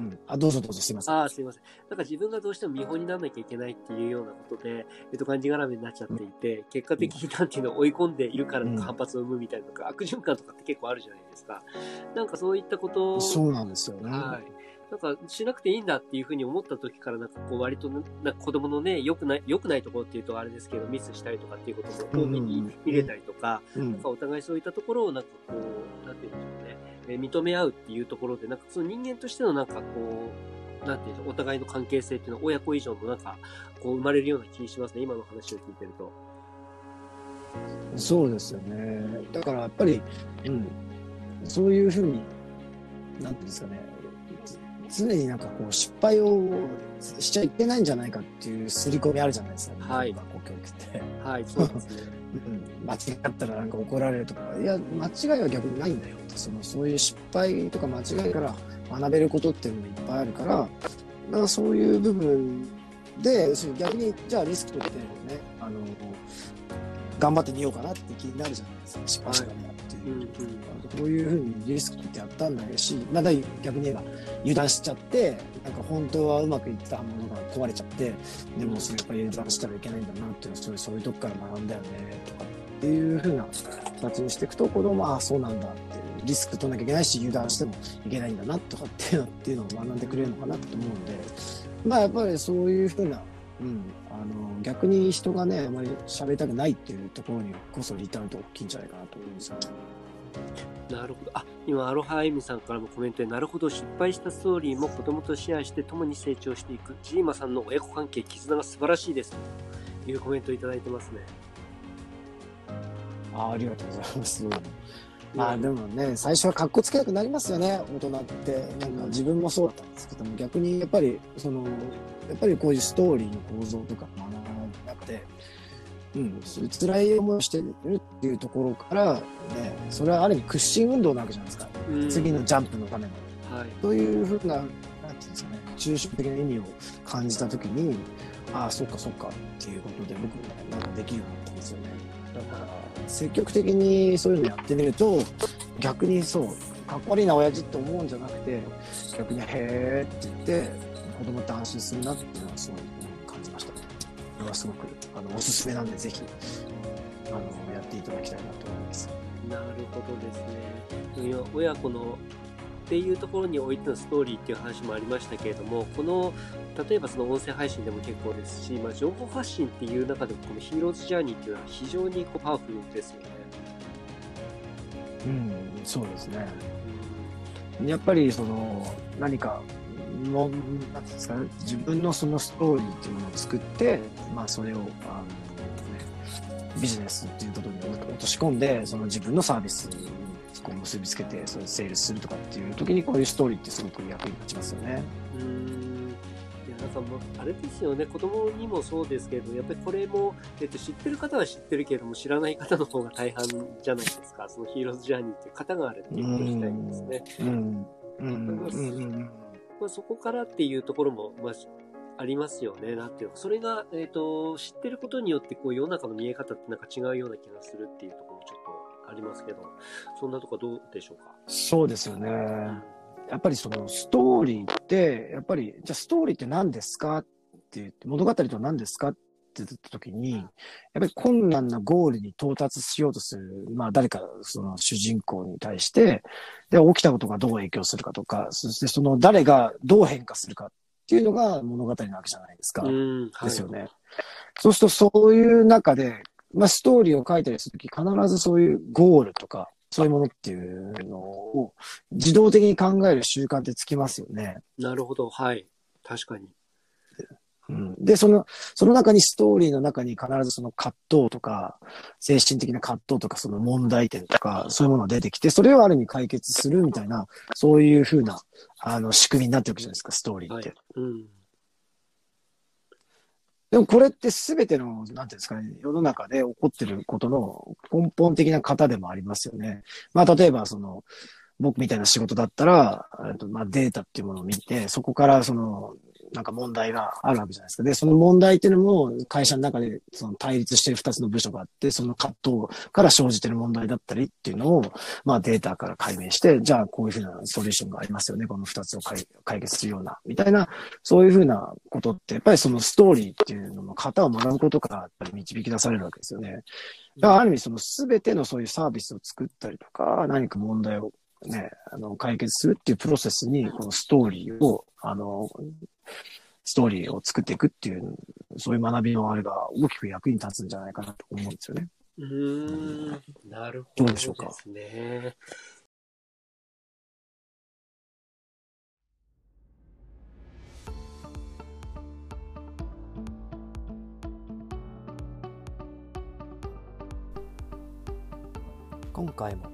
うん、あ、どうぞどうぞ、すみません。あすみません。なんか自分がどうしても見本にならなきゃいけないっていうようなことで、えっと、がんじがらめになっちゃっていて、うん、結果的になんていうのを追い込んでいるからの反発を生むみたいな、うん、悪循環とかって結構あるじゃないですか。なんかそういったことそうなんですよね。はい。なんかしなくていいんだっていうふうに思った時からなんかこう割とな子供のね良くない良くないところっていうとあれですけどミスしたりとかっていうことも多めに見れたりとか、うん、なんかお互いそういったところをなんかこうなんていうんでしょうね、え認め合うっていうところでなんかその人間としてのなんかこうなんていうのお互いの関係性っていうのは親子以上のなんかこう生まれるような気しますね今の話を聞いてると。そうですよね。だからやっぱり、うん、そういうふうに、なんていうんですかね、常になんかこう失敗をしちゃいけないんじゃないかっていう刷り込みあるじゃないですか、はい、学校教育って。はい、そうですね。うん、間違ったらなんか怒られるとか、いや、間違いは逆にないんだよそのそういう失敗とか間違いから学べることっていうのもいっぱいあるから、だからそういう部分で、逆にじゃあリスク取ってね、あの、頑張ってみようかなって気になるじゃないですか、失敗したら。っていう、うん。うん、こういうふうにリスクってやったん。だし、まだ逆に言えば油断しちゃって、なん。か本当はうまくいったものが壊れちゃって、でもそれやっぱり油断したらいけないん。だなっていうのは、そういうそういうとこから学ん。だよね、とかっていうふうな形にしていくと、子供は、ああ、そうなん。だっていうリスク取らなきゃいけないし、油断してもいけないん。だなとかっていうのっていうのを学ん。でくれるのかなと思うん。で、まあやっぱりそういうふうな、うん、あの逆に人がね、あまり喋りたくないっていうところにこそリターンと大きいんじゃないかなと思うんですよね。なるほど。あ、今、アロハエミさんからもコメントで、なるほど、失敗したストーリーも子供とシェアして共に成長していく。ジーマさんの親子関係、絆が素晴らしいです。というコメントをいただいてますね。あありがとうございます。まあでもね、最初はかっこつけなくなりますよね、大人って。なんか自分もそうだったんですけども、逆にやっぱり、その、やっぱりこういうストーリーの構造とか学んなくて、うん、そういう辛い思いをしてるっていうところから、ね、それはある意味屈伸運動なわけじゃないですか。うん、次のジャンプのための。はい。そういうふうな、なんていうんですかね、抽象的な意味を感じたときに、ああ、そっかそっかっていうことで僕もなんかできるようになったんですよね。だから、積極的にそういうのやってみると、逆にそう、かっこ悪いな親父って思うんじゃなくて、逆にへえって言って、子供って安心するなっていうのはすごい感じましたね。これはすごくあのおすすめなんで、ぜひあのやっていただきたいなと思います。なるほどですね。親子のっていうところにおいてのストーリーっていう話もありましたけれども、この、例えばその音声配信でも結構ですし、まあ、情報発信っていう中でも、このヒーローズジャーニーっていうのは非常にこうパワフルですよね。うん、そうですね。やっぱりその何かのなんですか、ね、自分のそのストーリーっていうものを作って、まあ、それをあの、ね、ビジネスっていうことに落とし込んでその自分のサービスにこう結びつけてそれセールスするとかっていう時にこういうストーリーってすごく役に立ちますよね。うん。いやなんかもうあれですよね。子供にもそうですけどやっぱりこれも、えっと、知ってる方は知ってるけれども知らない方の方が大半じゃないですか。そのヒーローズジャーニーっていう型があるっていうこと自体にですね。うん。まあ、そこからっていうところも、まあ、ありますよね。なんていうのそれが、えっ、ー、と、知ってることによって、こう、世の中の見え方ってなんか違うような気がするっていうところもちょっとありますけど、そんなとこどうでしょうか？そうですよね。やっぱりそのストーリーって、やっぱり、じゃあストーリーって何ですかって言って、物語とは何ですかっってた時に、やっぱり困難なゴールに到達しようとする、まあ誰かその主人公に対して、で、起きたことがどう影響するかとか、そしてその誰がどう変化するかっていうのが物語なわけじゃないですか。はい、ですよね。そうするとそういう中で、まあストーリーを書いたりするとき必ずそういうゴールとか、そういうものっていうのを自動的に考える習慣ってつきますよね。なるほど。はい。確かに。うん、で、その、その中にストーリーの中に必ずその葛藤とか、精神的な葛藤とか、その問題点とか、そういうものが出てきて、それをある意味解決するみたいな、そういうふうな、あの、仕組みになってるわけじゃないですか、ストーリーって。はい、うん。でもこれって全ての、なんていうんですかね、世の中で起こってることの根本的な型でもありますよね。まあ、例えば、その、僕みたいな仕事だったら、とまあ、データっていうものを見て、そこからその、なんか問題があるわけじゃないですか。で、その問題っていうのも会社の中でその対立してる二つの部署があって、その葛藤から生じてる問題だったりっていうのを、まあデータから解明して、じゃあこういうふうなソリューションがありますよね。この二つを解解決するような、みたいな、そういうふうなことって、やっぱりそのストーリーっていうのの型を学ぶことからやっぱり導き出されるわけですよね。だからある意味その全てのそういうサービスを作ったりとか、何か問題をね、あの、解決するっていうプロセスに、このストーリーを、あの、ストーリーを作っていくっていう、そういう学びのあれが大きく役に立つんじゃないかなと思うんですよね。うん、なるほど、どうでしょうか。ね。今回も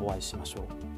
お会いしましょう。